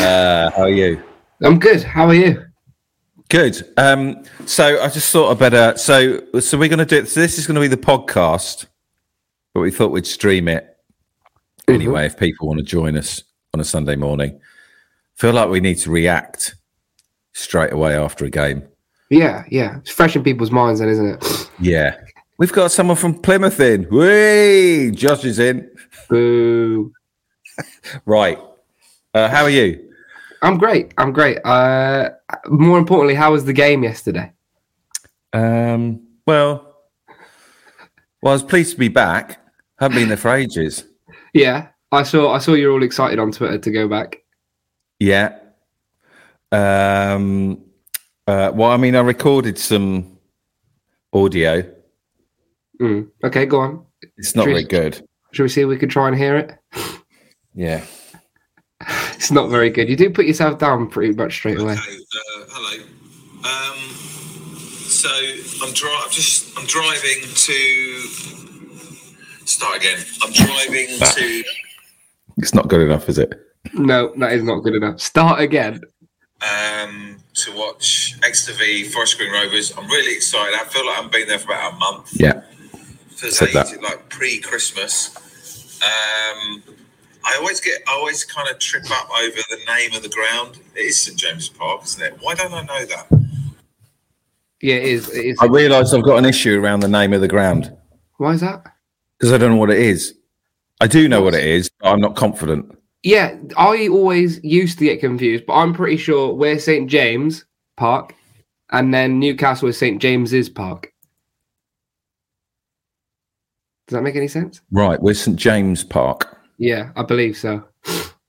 Uh, how are you? I'm good. How are you? Good. Um, so I just thought I better. So so we're going to do it. So this is going to be the podcast, but we thought we'd stream it anyway if people want to join us on a Sunday morning. Feel like we need to react straight away after a game. Yeah, yeah. It's fresh in people's minds, then, isn't it? Yeah, we've got someone from Plymouth in. Whee! Josh is in. Boo. Right. Uh, how are you? I'm great. I'm great. Uh, more importantly, how was the game yesterday? Um, well, well, I was pleased to be back. Haven't been there for ages. Yeah, I saw. I saw you're all excited on Twitter to go back. Yeah. Um, uh, well, I mean, I recorded some audio. Mm. Okay, go on. It's not Should we- good. Should we see if we could try and hear it? Yeah. It's not very good. You do put yourself down pretty much straight away. Okay, uh, hello. Um, so I'm dri- I'm just I'm driving to start again. I'm driving to It's not good enough, is it? No, that is not good enough. Start again. um, to watch Exeter v Forest Green Rovers. I'm really excited. I feel like I've been there for about a month. Yeah. Feels Said like, that. like pre-Christmas. Um, I always get, I always kind of trip up over the name of the ground. It is St James Park, isn't it? Why don't I know that? Yeah, it is. It is. I realise I've got an issue around the name of the ground Why is that? because I don't know what it is. I do know what it is, but I'm not confident. Yeah, I always used to get confused, but I'm pretty sure we're St James Park, and then Newcastle is St James's Park. Does that make any sense? Right. We're St James Park. Yeah, I believe so.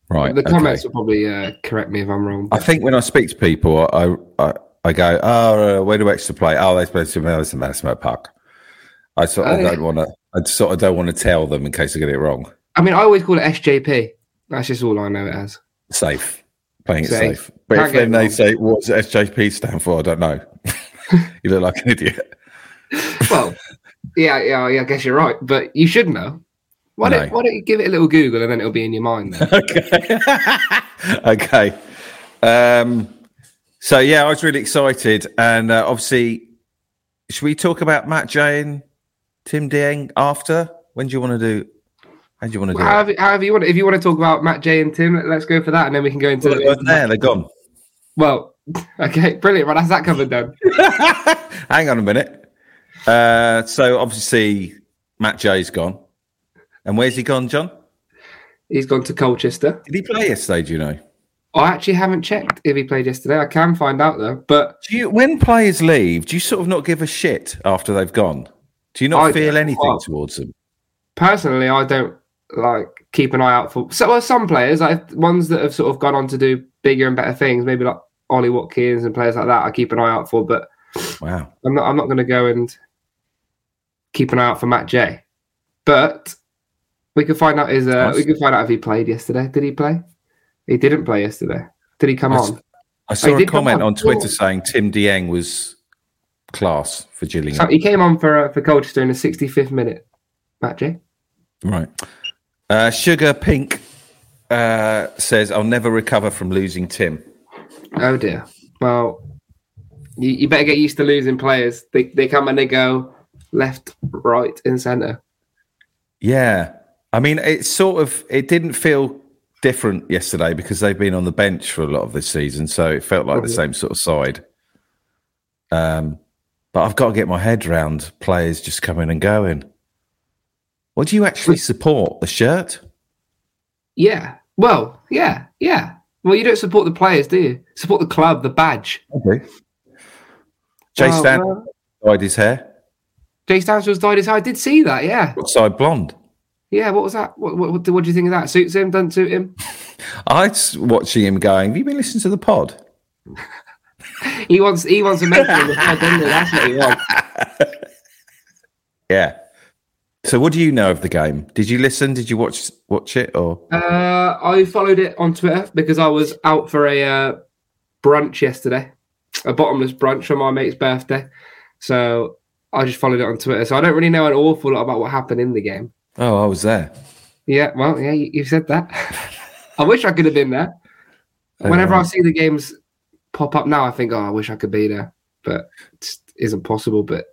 Right. the okay. comments will probably uh, correct me if I'm wrong. I think when I speak to people, I I, I go, oh, uh, where do Exeter play? Oh, they play to Madison Madison Park. I sort of Oh, don't want to. I sort of don't want to tell them in case I get it wrong. I mean, I always call it SJP. That's just all I know it as. Safe, playing it Safe. safe. But Can't if then they say what's SJP stand for, I don't know. you look like an idiot. Well, yeah, yeah, yeah, I guess you're right, but you should know. Why, No. don't, why don't you give it a little Google and then it'll be in your mind? Then? okay. okay. Um, so yeah, I was really excited, and uh, obviously, should we talk about Matt Jay and Tim Dieng after? When do you want to do? How do you want to do it? however, however you want. If you want to talk about Matt Jay and Tim, let's go for that, and then we can go into. Well, weren't there, they're gone. Well, okay, brilliant. Right, that's that covered then. Hang on a minute. Uh, so obviously, Matt Jay's gone, and where's he gone, Jon? He's gone to Colchester. Did he play yesterday? Do you know? I actually haven't checked if he played yesterday. I can find out though. But Do you, when players leave, do you sort of not give a shit after they've gone? Do you not I feel anything Well, towards them? personally, I don't like keep an eye out for. So, well, some players, like ones that have sort of gone on to do bigger and better things, maybe like Ollie Watkins and players like that. I keep an eye out for, but Wow. I'm not. I'm not going to go and keep an eye out for Matt Jay. But we could find out his. Uh, We could find out if he played yesterday. Did he play? He didn't play yesterday. Did he come I on? I saw a comment on. on Twitter saying Tim Dieng was class for Gillingham. So he came on for uh, for Colchester in the 65th minute. Matt Jay. Right. Uh, Sugar Pink uh, says, I'll never recover from losing Tim. Oh dear. Well, you, you better get used to losing players. They they come and they go left, right, and centre. Yeah. I mean, it sort of, it didn't feel different yesterday because they've been on the bench for a lot of this season. So it felt like the Mhm. same sort of side. Um, but I've got to get my head round players just coming and going. What do you actually support? The shirt? Yeah. Well, yeah, yeah. Well, you don't support the players, do you? Support the club, the badge. Okay. Jay Oh, Stan well, dyed his hair. Jay Stansfield's dyed his hair. I did see that. Yeah. Side blonde. Yeah. What was that? What, what, what, what do you think of that? Suits him? Doesn't suit him? I was watching him going, Have you been listening to the pod? He wants. He wants a mention in the pod, doesn't he? That's what he wants. Yeah. So what do you know of the game? Did you listen? Did you watch watch it or Uh, I followed it on Twitter because I was out for a uh, brunch yesterday, a bottomless brunch on my mate's birthday. So I just followed it on Twitter. So I don't really know an awful lot about what happened in the game. Oh, I was there. Yeah, well, yeah, you, you said that. I wish I could have been there. Whenever I see the games pop up now, I think, oh, I wish I could be there, but it isn't possible. But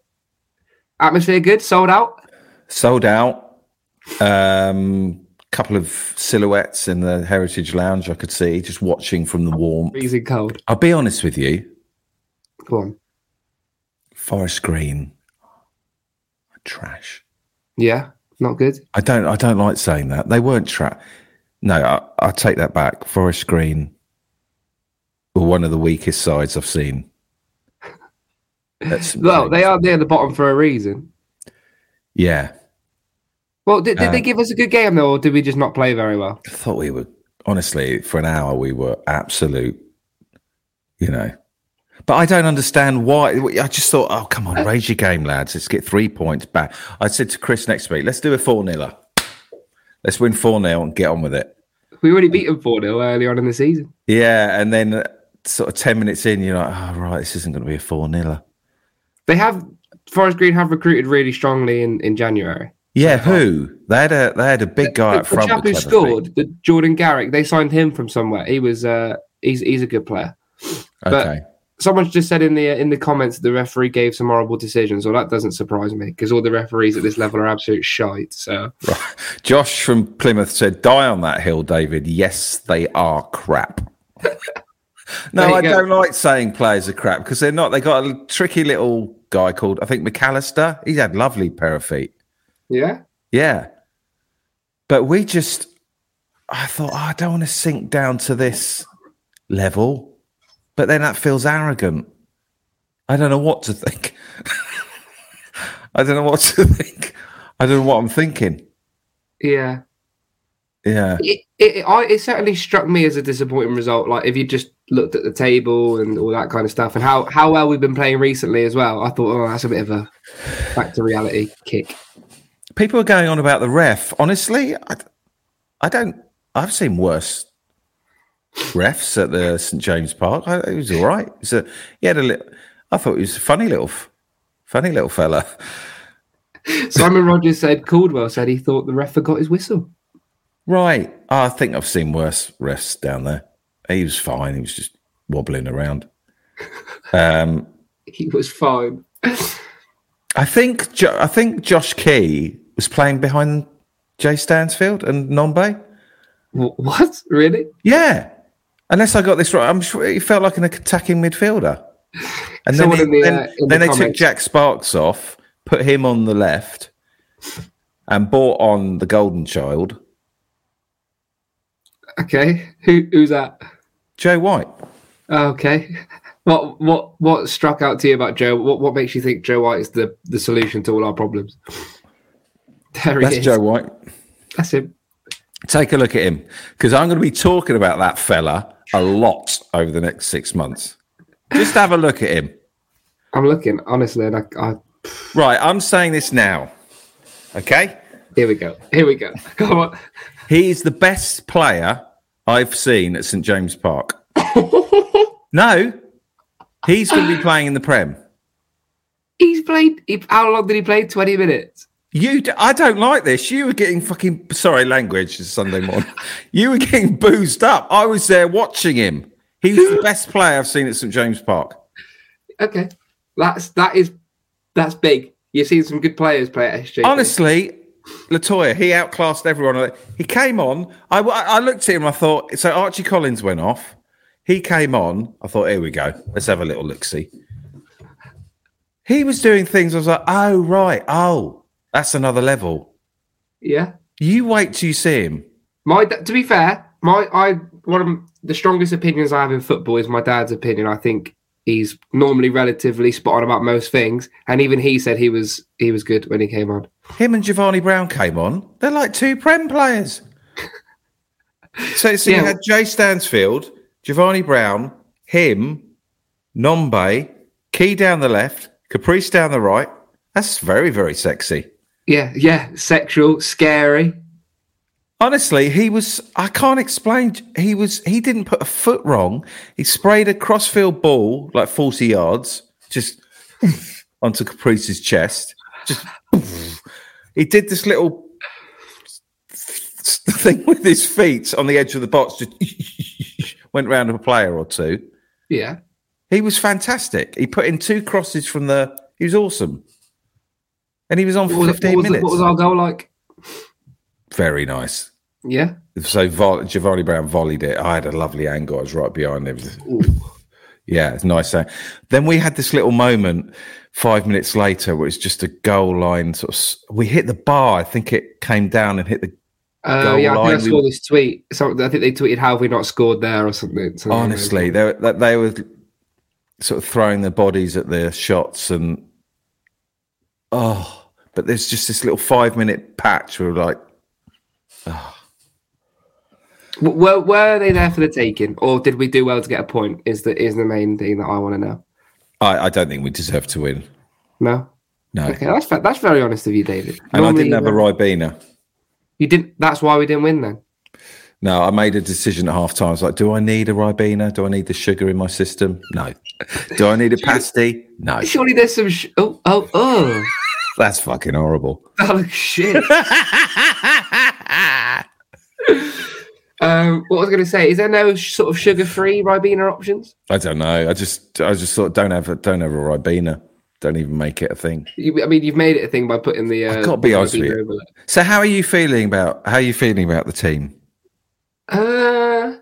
atmosphere good, sold out. Sold out. Um couple of silhouettes in the Heritage Lounge I could see, just watching from the warmth. Freezing cold. I'll be honest with you, Go on. Forest Green trash. Yeah, not good. I don't I don't like saying that. They weren't trash. No, I, I take that back. Forest Green were one of the weakest sides I've seen. Well, they are near the bottom for a reason. Yeah. Well, did, did Uh, they give us a good game though, or did we just not play very well? I thought we were honestly for an hour we were absolute, you know. But I don't understand why. I just thought, oh come on, raise your game, lads. Let's get three points back. I said to Chris next week, let's do a four niler. Let's win four 0 and get on with it. We already beat them 4 0 early on in the season. Yeah, and then uh, sort of ten minutes in, you're like, oh right, this isn't going to be a four niler. They have, Forest Green have recruited really strongly in, in January. Yeah, who? They had a they had a big guy the, up the front. chap with who scored, the Jordon Garrick, they signed him from somewhere. He was, uh, he's, he's a good player. but- Okay. Someone's just said in the uh, in the comments that the referee gave some horrible decisions. Well, that doesn't surprise me because all the referees at this level are absolute shite. So Josh from Plymouth said, "Die on that hill, David." Yes, they are crap. no, I go. don't like saying players are crap because they're not. They got a tricky little guy called I think McAllister. He's had lovely pair of feet. yeah, Yeah, but we just. I thought oh, I don't want to sink down to this level, but then that feels arrogant. I don't know what to think. I don't know what to think. I don't know what I'm thinking. yeah. Yeah. It, it, I, it certainly struck me as a disappointing result. Like if you just looked at the table and all that kind of stuff, and how how well we've been playing recently as well. I thought, oh, that's a bit of a back to reality kick. People are going on about the ref. Honestly, I, I don't. I've seen worse refs at the St James Park. I, it was all right. It's a, he had a little. I thought he was a funny little, funny little fella. Simon Rogers said Caldwell said he thought the ref forgot his whistle. Right. Oh, I think I've seen worse refs down there. He was fine. He was just wobbling around. Um, He was fine. I think. Jo- I think Josh Key was playing behind Jay Stansfield and Nombe. What really? Yeah. Unless I got this right, I'm sure he felt like an attacking midfielder. And then, he- the, then, uh, then the they took. Jack Sparkes off, put him on the left, and bought on the Golden Child, Okay, who who's that? Joe White. Okay. What what what struck out to you about Joe? What what makes you think Joe White is the, the solution to all our problems? There he That's is. Joe White. That's him. Take a look at him because I'm going to be talking about that fella a lot over the next six months. Just have a look at him. I'm looking honestly, and I, I Right, I'm saying this now. Okay? here we go. Here we go. Come on. He's the best player I've seen at St James Park. no, he's going to be playing in the Prem. He's played. He, how long did he play? Twenty minutes. You, d- I don't like this. You were getting fucking sorry, language. Sunday morning. you were getting boozed up. I was there watching him. He was the best player I've seen at St James Park. Okay, that's that is that's big. You've seen some good players play at SJ. Honestly, Latoya, he outclassed everyone. He came on. I, I looked at him. I thought so. Archie Collins went off. He came on. I thought, here we go. Let's have a little look see. He was doing things. I was like, oh right, oh, that's another level. Yeah. You wait till you see him. My to be fair, my I one of the strongest opinions I have in football is my dad's opinion. I think he's normally relatively spot on about most things, and even he said he was he was good when he came on. Him and Jevani Brown came on. They're like two Prem players. so, so Yeah. you had Jay Stansfield, Jevani Brown, him, Nombe, Key down the left, Caprice down the right. That's very, very sexy. Yeah, yeah, sexual, scary. Honestly, he was. I can't explain. He was. He didn't put a foot wrong. He sprayed a crossfield ball like forty yards, just onto Caprice's chest. Just he did this little thing with his feet on the edge of the box. Just went round a player or two. Yeah, He was fantastic. He put in two crosses from the. He was awesome, and he was on for was, what fifteen was, the- minutes. what was our goal like? Very nice. Yeah, So Vol- Jevani Brown volleyed it. I had a lovely angle. I was right behind him. Yeah, it's nice. Then we had this little moment five minutes later where it's just a goal line. Sort of, we hit the bar. I think it came down and hit the. uh, Goal yeah. I think I saw this tweet. So I think they tweeted, "How have we not scored there?" or something. something like Honestly, they were, they were sort of throwing their bodies at the shots and oh, but there's just this little five minute patch where we're like. W- Were, were they there for the taking, or did we do well to get a point? Is the is the main thing that I want to know. I, I don't think we deserve to win. No. No, Okay, that's that's very honest of you, David. and I didn't have a Ribena. You didn't. That's why we didn't win then. No, I made a decision at half time. I was like, do I need a Ribena? Do I need the sugar in my system? No. Do I need a pasty? No. Surely there's some. Sh- oh, oh, oh. That's fucking horrible. That looks shit. um, what was I going to say? Is there no sh- sort of sugar-free Ribena options? I don't know. I just, I just thought, don't have, a, don't have a Ribena. Don't even make it a thing. You, I mean, you've made it a thing by putting the. Uh, I've got to be honest with you. So, how are you feeling about? How are you feeling about the team? Uh,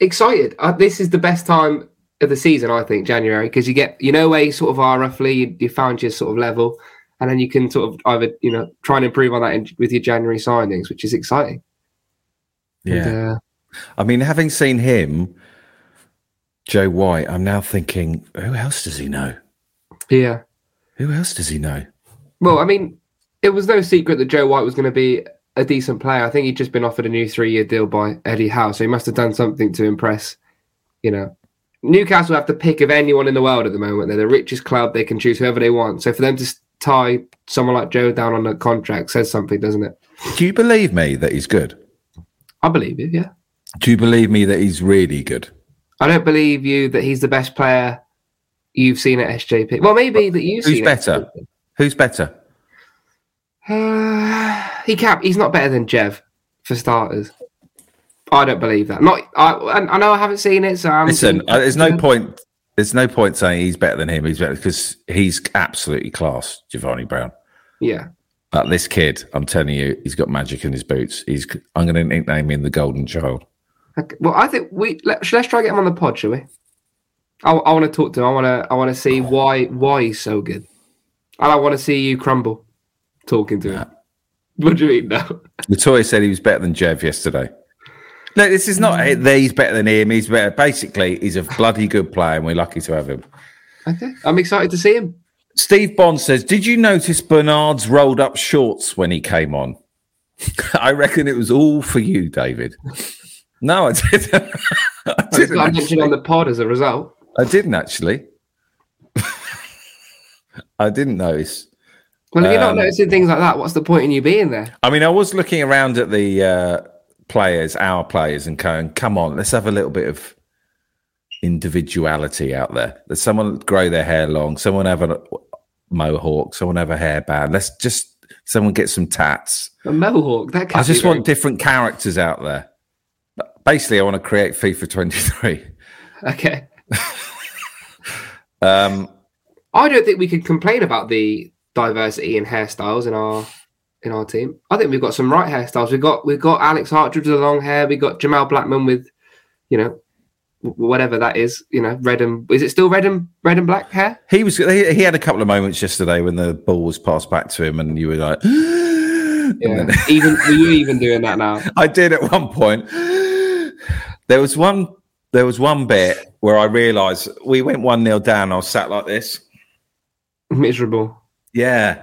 excited. Uh, this is the best time of the season, I think, January, because you get you know where you sort of are roughly. You, you found your sort of level, and then you can sort of either you know try and improve on that in, with your January signings, which is exciting. And, uh, I mean, having seen him, Joe White, I'm now thinking, who else does he know? yeah. Who else does he know? Well, I mean, it was no secret that Joe White was going to be a decent player. I think he'd just been offered a new three-year deal by Eddie Howe, so he must have done something to impress. You know, Newcastle have the pick of anyone in the world at the moment. They're the richest club; they can choose whoever they want. So for them to tie someone like Joe down on a contract says something, doesn't it? Do you believe me that he's good? I believe it. Yeah, Do you believe me that he's really good? I don't believe you that he's the best player you've seen at SJP. Well, maybe that you've Who's better? Who's better? Uh, he can't. He's not better than Jev, for starters. I don't believe that. Not. I. I I know I haven't seen it, so I'm. Listen, uh, there's no point. There's no point saying he's better than him. He's better because he's absolutely class, Jevani Brown. Yeah. But this kid, I'm telling you, he's got magic in his boots. He's. I'm going to nickname him the Golden Child. Okay. Well, I think we let, should let's try to get him on the pod, shall we? I, I want to talk to him. I want to. I want to see why why he's so good, and I want to see you crumble talking to him. What do you mean? No. Latoya said he was better than Jev yesterday. Look, this is not that he's better than him. He's better. Basically, he's a bloody good player, and we're lucky to have him. Okay. I'm excited to see him. Steve Bond says, "Did you notice Bernard's rolled up shorts when he came on?" I reckon it was all for you, David. No, I didn't. I I didn't. got mentioned on Actually. the pod as a result. I didn't actually. I didn't notice. Well, if you're not Um, noticing things like that, what's the point in you being there? I mean, I was looking around at the uh, players, our players, and going, "Come on, let's have a little bit of individuality out there. Let someone grow their hair long, someone have a mohawk, someone have a hairband. Let's just someone get some tats. A mohawk. That I just want different characters out there. Basically, I want to create FIFA 23. Okay. Um, I don't think we could complain about the diversity in hairstyles in our in our team. I think we've got some right hairstyles. We've got we've got Alex Hartridge with the long hair. We've got Jamal Blackman with, you know, whatever that is. You know, red and is it still red and red and black hair? he was he, he had a couple of moments yesterday when the ball was passed back to him, and you were like, Yeah. even were you even doing that now? I did at one point. There was one. There was one bit where I realised we went one nil down. I was sat like this. Miserable. Yeah.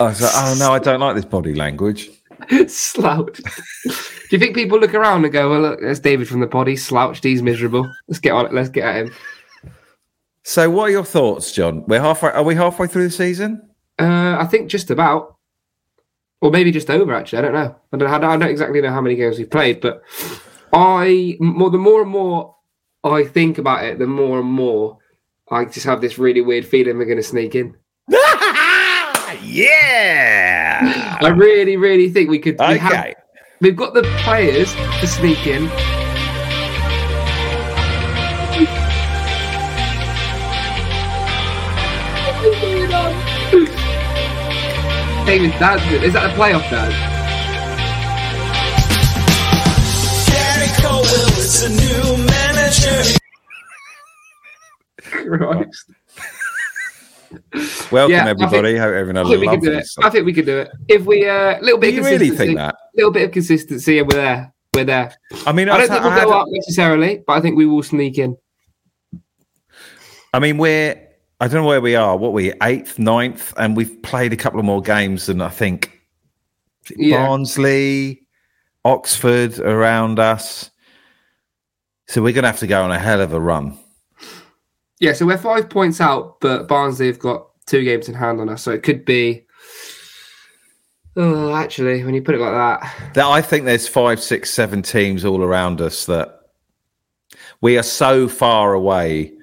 I was like, oh no, I don't like this body language. slouched. Do you think people look around and go, "Well, look, there's David from the body, slouched. He's miserable. Let's get on it. Let's get at him." So, what are your thoughts, Jon? We're halfway. Are we halfway through the season? Uh, I think just about, or maybe just over. Actually, I don't know. I don't. I don't exactly know how many games we've played, but I more the more and more I think about it, the more and more I just have this really weird feeling we're going to sneak in. yeah. I really, really think we could. We Okay. have, we've got the players to sneak in. David, that's good. Is that a playoff dance? Gary a new manager. Christ. Welcome, Yeah, I everybody. think- Hope everyone I think we could do it. I think we could do it. If we a uh, little Do bit you of really think that? little bit of consistency, and we're there. We're there. I mean, I I, don't think we'll go up necessarily, but I think we will sneak in. I mean, we're. I don't know where we are. What we eighth, ninth, and we've played a couple of more games than I think. Yeah. Barnsley, Oxford around us. So we're going to have to go on a hell of a run. Yeah, so we're five points out, but Barnsley have got two games in hand on us, so it could be. Oh, actually, when you put it like that, That I think there's five, six, seven teams all around us that we are so far away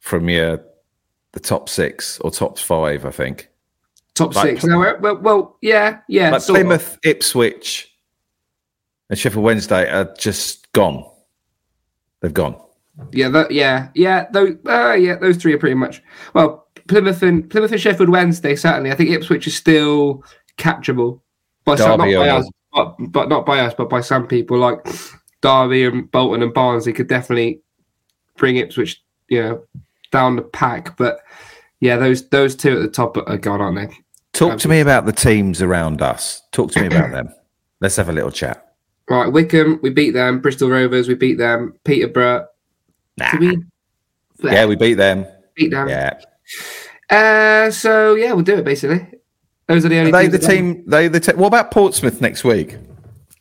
from your the top six or top five. I think top Like- six. No, well, well, yeah, yeah. like sort of. Plymouth, Ipswich, and Sheffield Wednesday are just gone. They've gone. Yeah, that, yeah, yeah. Those, uh, yeah, those three are pretty much. Well, Plymouth and Plymouth and Sheffield Wednesday certainly. I think Ipswich is still catchable by some, not by us, but, but not by us, but by some people like Derby and Bolton and Barnes. Barnsley could definitely bring Ipswich, you know, down the pack. But yeah, those those two at the top are gone, aren't they? Talk to me about the teams around us. Talk to me about them. Let's have a little chat. Right, Wycombe, we beat them. Bristol Rovers, we beat them. Peterborough, Nah. we Yeah, we beat them. beat them? Yeah. Uh, so yeah, we'll do it basically. Those are the only. Are they the team? They the te- What about Portsmouth next week?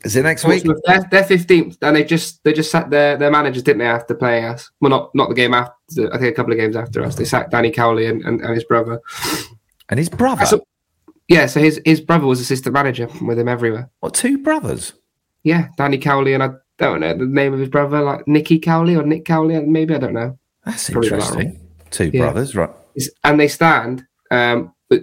Is it next week? Portsmouth, they're, they're 15th, and they just they just sat their their managers, didn't they, after playing us? Well, not not the game after. I think a couple of games after us, they sacked Danny Cowley and, and, and his brother. And his brother. So- Yeah, so his his brother was assistant manager with him everywhere. what two brothers? Yeah, Danny Cowley and I don't know the name of his brother, like Nicky Cowley or Nick Cowley, maybe I don't know. That's Probably got that interesting. Two Yeah. brothers, right? It's- And they stand um for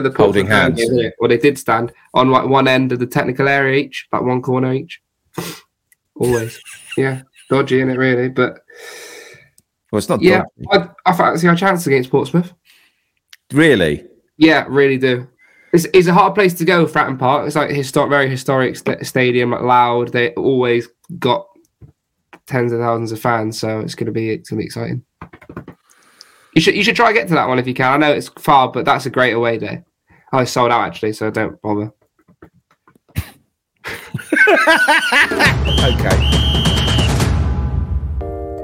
the Holding hands. yeah, Well, they did stand on like one end of the technical area each, like one corner each. Always, yeah, dodgy in it really, but. Well, it's not. Yeah, dodgy. I, I fancy our chance against Portsmouth. Really? Yeah, really do. It's, it's a hard place to go, Fratton Park. It's like historic, very historic st- stadium, loud. They always got tens of thousands of fans, so it's gonna be it's gonna be exciting. You should you should try and get to that one if you can. I know it's far, but that's a great away day. I sold out actually, so don't bother. Okay.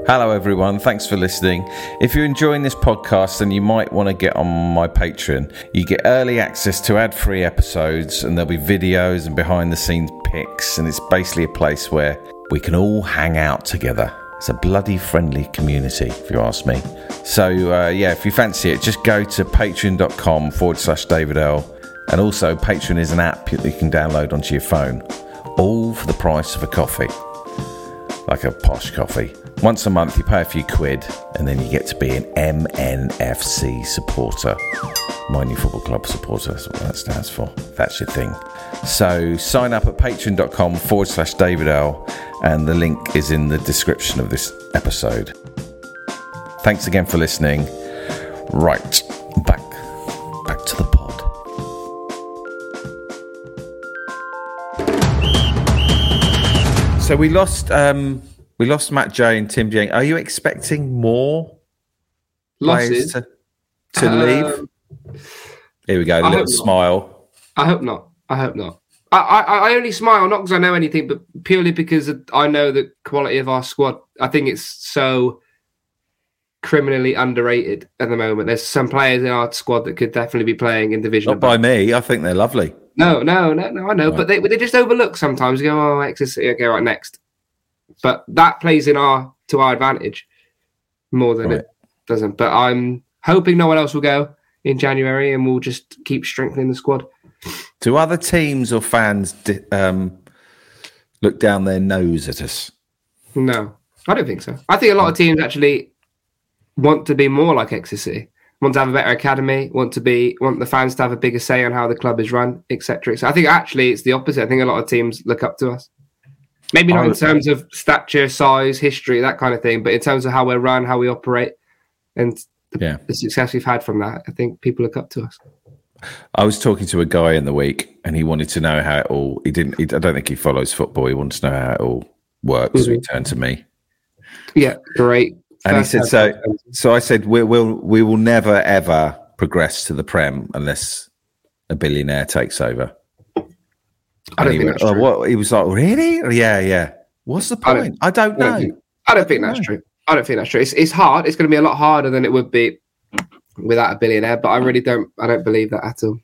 Hello, everyone. Thanks for listening. If you're enjoying this podcast, then you might want to get on my Patreon. You get early access to ad free episodes, and there'll be videos and behind the scenes pics. And it's basically a place where we can all hang out together. It's a bloody friendly community, if you ask me. So, uh, yeah, if you fancy it, just go to patreon.com forward slash David Earl. And also, Patreon is an app that you can download onto your phone, all for the price of a coffee like a posh coffee. Once a month, you pay a few quid, and then you get to be an MNFC supporter. My New Football Club supporter, that's what that stands for. That's your thing. So sign up at patreon.com forward slash David Earl, and the link is in the description of this episode. Thanks again for listening. Right, back back to the pod. So we lost um we lost Matt Jay and Tim Dieng. Are you expecting more players Losses. to, to leave? Um, Here we go, I little not. smile. I hope not. I hope not. I, I, I only smile not because I know anything, but purely because I know the quality of our squad. I think it's so criminally underrated at the moment. There's some players in our squad that could definitely be playing in division. Not by me. I think they're lovely. No, no, no, no. I know, but they they just overlook sometimes. You go, oh, Exeter, okay, right next. But that plays in our to our advantage more than Right. it doesn't. But I'm hoping no one else will go in January, and we'll just keep strengthening the squad. Do other teams or fans um, look down their nose at us? No, I don't think so. I think a lot of teams actually want to be more like Exeter City, want to have a better academy, want to be want the fans to have a bigger say on how the club is run, etc. So I think actually it's the opposite. I think a lot of teams look up to us. Maybe not in terms of stature, size, history, that kind of thing, but in terms of how we're run, how we operate, and the, Yeah. the success we've had from that, I think people look up to us. I was talking to a guy in the week, and he wanted to know how it all. He didn't. He, I don't think he follows football. He wanted to know how it all works. Mm-hmm. So he turned to me, Yeah, great. and he said, "So, so I said, we will, we will never ever progress to the prem unless a billionaire takes over." I don't think that's "Oh, true. Uh, what?" He was like, "Really? Yeah, yeah. What's the I don't- point? I don't, I don't know." think, I don't think that's know. true. I don't think that's true. It's, it's hard. It's going to be a lot harder than it would be without a billionaire. But I really don't. I don't believe that at all.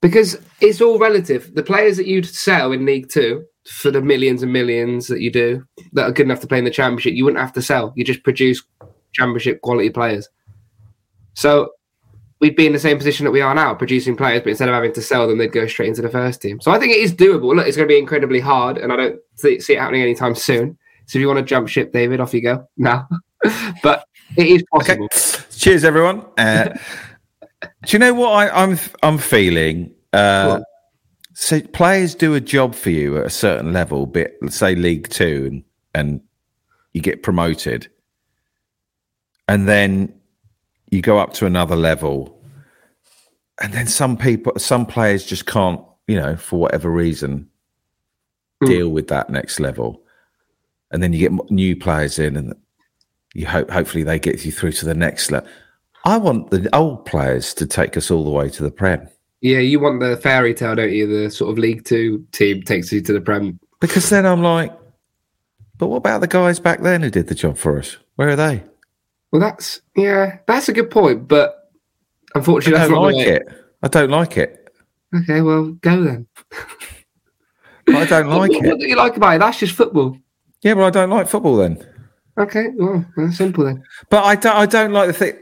Because it's all relative. The players that you'd sell in League Two for the millions and millions that you do that are good enough to play in the Championship, you wouldn't have to sell. You just produce Championship quality players. So we'd be in the same position that we are now, producing players, but instead of having to sell them, they'd go straight into the first team. So I think it is doable. Look, it's going to be incredibly hard, and I don't see, see it happening anytime soon. So if you want to jump ship, David, off you go now. but it is Okay. possible. Cheers, everyone. Uh, do you know what I, I'm I'm feeling? Uh, so players do a job for you at a certain level, bit say League Two, and and you get promoted, and then you go up to another level, and then some people, some players just can't, you know, for whatever reason, Hmm. deal with that next level, and then you get new players in, and you hope hopefully they get you through to the next level. I want the old players to take us all the way to the Prem Yeah, you want the fairy tale, don't you? The sort of League Two team takes you to the Prem. because then I'm like, but what about the guys back then who did the job for us? Where are they? Well, that's yeah, that's a good point, but unfortunately, that's don't like way- it. I don't like it. Okay, well, go then. I don't like what, what it. do you like about it? That's just football. Yeah, but I don't like football then. Okay, well, that's simple then. But I don't. I don't like the thing.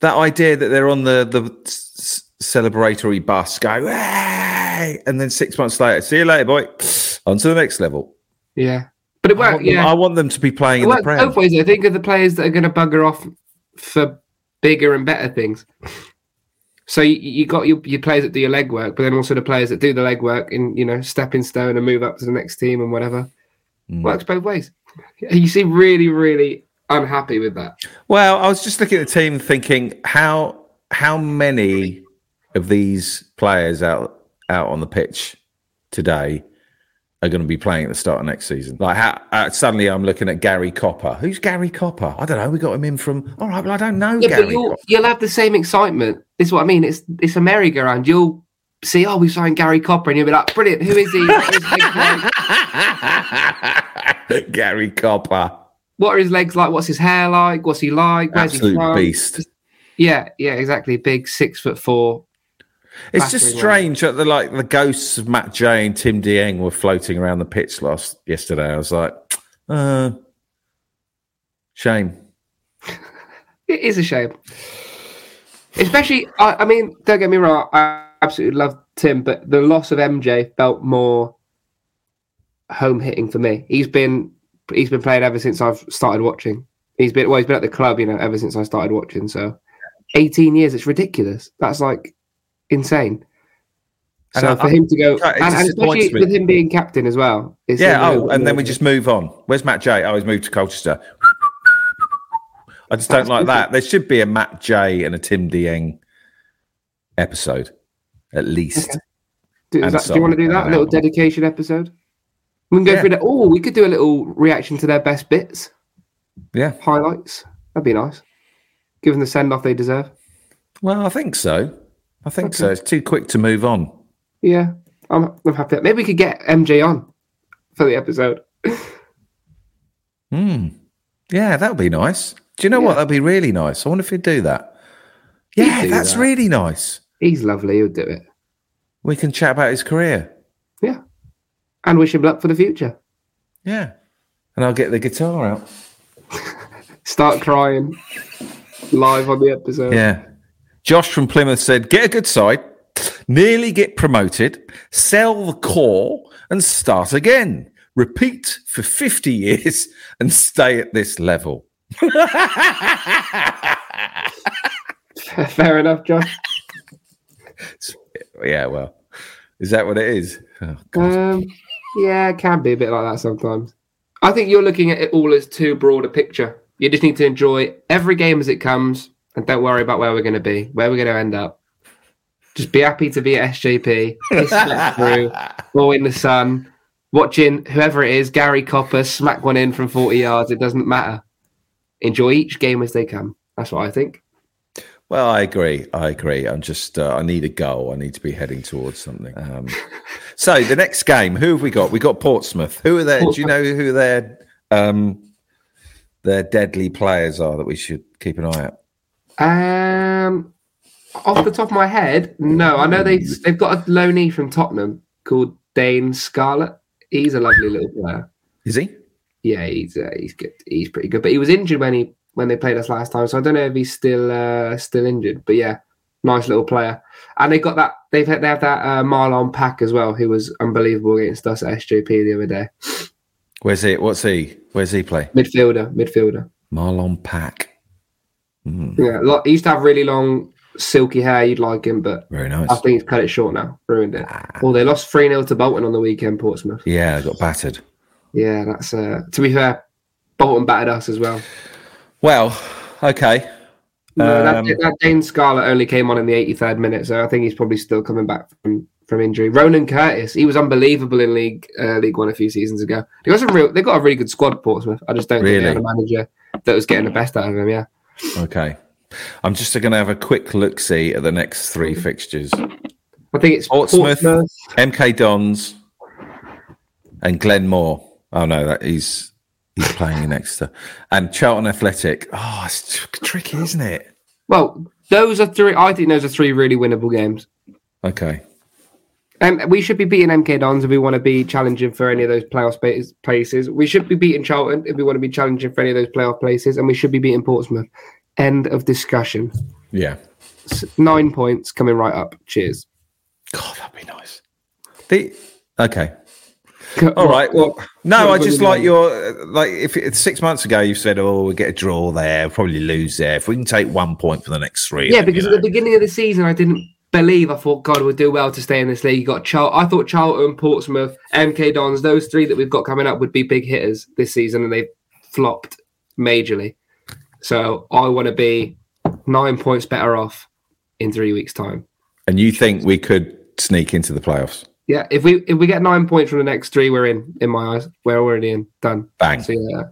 That idea that they're on the the s- celebratory bus, go and then six months later, see you later, boy. On to the next level. Yeah, but it I worked. them, Yeah, I want them to be playing it in the Prem. both ways. I think of the players that are going to bugger off for bigger and better things. So you, you got your, your players that do your legwork, but then also the players that do the legwork and you know stepping stone and move up to the next team and whatever. Mm. Works both ways. You seem really, really unhappy with that. Well, I was just looking at the team, thinking how how many of these players out out on the pitch today are going to be playing at the start of next season. Like, how, uh, suddenly I'm looking at Gary Copper. Who's Gary Copper? I don't know. We got him in from. All right, well, I don't know Yeah, Gary. but you'll Copper. you'll have the same excitement. This is what I mean. It's it's a merry-go-round. You'll see, oh, we signed Gary Copper, and you'll be like, brilliant. Who is he? What are his legs like? Gary Copper, What are his legs like? What's his hair like? What's he like? Where's he absolute from? beast. Yeah, yeah, exactly. Big six foot four. It's just strange that the like the ghosts of Matt Jay and Tim Dieng were floating around the pitch last yesterday. I was like, uh, shame. It is a shame. Especially, I, I mean, don't get me wrong. I absolutely love Tim, but the loss of MJ felt more home hitting for me. He's been he's been playing ever since I've started watching. He's been well, he's been at the club, you know, ever since I started watching. So, eighteen years, it's ridiculous. That's like insane. And So I- for him to go, and, and especially with him being captain as well. Yeah. Oh, and then we just move on. Where's Matt Jay? Oh, he's moved to Colchester. I just don't like that. There should be a Matt Jay and a Tim Dieng episode, at least. Do, that- do you want to do that? A little album. dedication episode? We can go Yeah. through that. Oh, we could do a little reaction to their best bits, Yeah. highlights. That'd be nice. Give them the send off they deserve. Well, I think so. I think so. It's too quick to move on. Yeah. I'm, I'm happy. Maybe we could get MJ on for the episode. Hmm. Yeah, that would be nice. Do you know what? That'd be really nice. I wonder if he'd do that. Yeah, do that's that. really nice. He's lovely. He'll do it. We can chat about his career. Yeah. And wish him luck for the future. Yeah. And I'll get the guitar out. Start crying live on the episode. Yeah. Josh from Plymouth said, get a good side, nearly get promoted, sell the core, and start again. Repeat for 50 years and stay at this level. Fair enough, Josh. Yeah, well, is that what it is? Oh, Um, yeah, it can be a bit like that sometimes. I think you're looking at it all as too broad a picture. You just need to enjoy every game as it comes and don't worry about where we're going to be, where we're going to end up. Just be happy to be at SJP, through, or in the sun, watching whoever it is, Gary Copper, smack one in from 40 yards. It doesn't matter. Enjoy each game as they come. That's what I think. Well, I agree. I agree. I'm just, uh, I need a goal. I need to be heading towards something. Um, so the next game, who have we got? We got Portsmouth. Who are their? Do you know who their um, their deadly players are that we should keep an eye out? Um, off the top of my head, no. I know they they've got a loanee from Tottenham called Dane Scarlett. He's a lovely little player. Is he? Yeah, he's uh, he's good. He's pretty good. But he was injured when he when they played us last time, so I don't know if he's still uh, still injured. But yeah, nice little player. And they got that. They've had, they have that uh, Marlon Pack as well, who was unbelievable against us at SJP the other day. Where's he? What's he? Where's he play? Midfielder, midfielder. Marlon Pack. Yeah, lo- he used to have really long, silky hair. You'd like him, but Very nice. I think he's cut it short now. Ruined it. Ah. Well, they lost 3 0 to Bolton on the weekend, Portsmouth. Yeah, got battered. Yeah, that's, uh, to be fair, Bolton battered us as well. Well, okay. No, Um, that, that Dane Scarlett only came on in the 83rd minute, so I think he's probably still coming back from, from injury. Ronan Curtis, he was unbelievable in League uh, League One a few seasons ago. They got some real, they got a really good squad, Portsmouth. I just don't think Really? they had a manager that was getting the best out of him. Yeah, Okay. I'm just going to have a quick look see at the next three fixtures. I think it's Portsmouth. Portsmouth. MK Dons and Glenmore. Oh no, that he's he's playing in Exeter and Charlton Athletic. Oh, it's tr- tricky, isn't it? Well, those are three. I think those are three really winnable games. Okay. Um, we should be beating MK Dons if we want to be challenging for any of those playoff places. We should be beating Charlton if we want to be challenging for any of those playoff places, and we should be beating Portsmouth. End of discussion. Yeah. Nine points coming right up. Cheers. God, that'd be nice. The, okay. All right. Well, no, I just like your like if it's six months ago you said, "Oh, we get a draw there, probably lose there. If we can take one point for the next three, Yeah, then, because you at know. the beginning of the season, I didn't believe. I thought God would do well to stay in this league. You got Char- I thought Charlton, Portsmouth, MK Dons, those three that we've got coming up would be big hitters this season, and they've flopped majorly. So I want to be nine points better off in three weeks' time. and you think we could sneak into the playoffs? Yeah, if we if we get nine points from the next three, we're in. In my eyes, we're already in. Done. Bang. So yeah,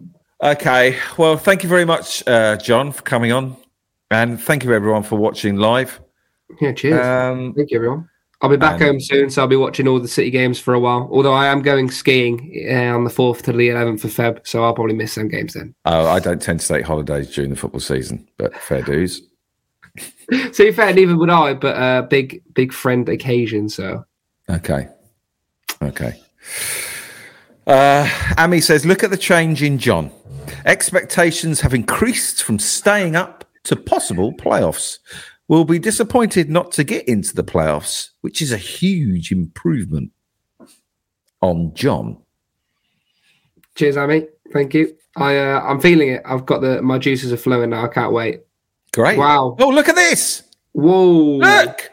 Okay. Well, thank you very much, uh, Jon, for coming on, and thank you everyone for watching live. Yeah. Cheers. Um, Thank you, everyone. I'll be back and- home soon, so I'll be watching all the City games for a while. Although I am going skiing uh, on the fourth to the eleventh of Feb, so I'll probably miss some games then. oh, I don't tend to take holidays during the football season, but fair dues. To be fair, neither would I, but uh, big big friend occasion. So Okay. Okay. Uh, Amy says, look at the change in Jon. Expectations have increased from staying up to possible playoffs. We'll be disappointed not to get into the playoffs, which is a huge improvement on Jon. cheers, Amy. Thank you. I uh, I'm feeling it. I've got the my juices are flowing now. I can't wait. Great. Wow. Oh, look at this. Whoa! Look.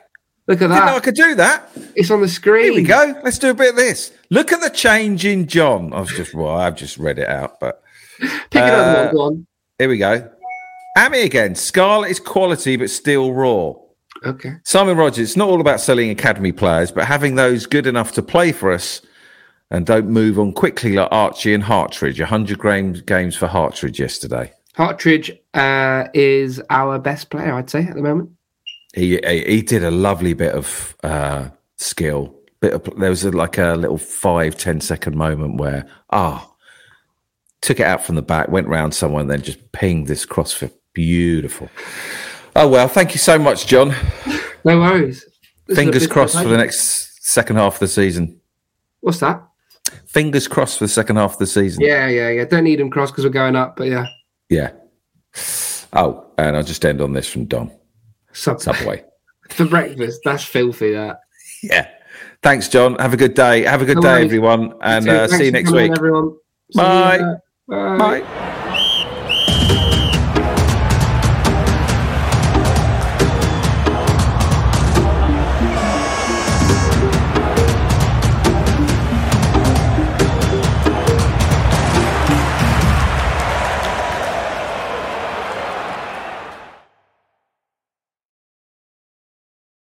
Look at that. Didn't know I could do that. It's on the screen. Here we go. Let's do a bit of this. Look at the change in Jon. I was just, well, I've just read it out, but Pick another Uh, one. Go on. here we go. Amy again. Scarlett is quality, but still raw. Okay. Simon Rogers, it's not all about selling academy players, but having those good enough to play for us and don't move on quickly like Archie and Hartridge. 100 games, games for Hartridge yesterday. Hartridge uh, is our best player, I'd say, at the moment. He, he he did a lovely bit of uh, skill bit of there was a, like a little five ten second moment where ah took it out from the back, went round someone, and then just pinged this crossfit. Beautiful. Oh well, thank you so much, Jon. No worries. This Fingers crossed for the next second half of the season. What's that? Fingers crossed for the second half of the season. Yeah, yeah, yeah. Don't need them crossed because we're going up, but yeah. Yeah. Oh, and I'll just end on this from Dom. Sub- Subway. for breakfast. That's filthy. That. yeah. Thanks, Jon. Have a good day. Have a good No day, worries. everyone. And You uh, see you next week. everyone. See you Bye. later. Bye. Bye.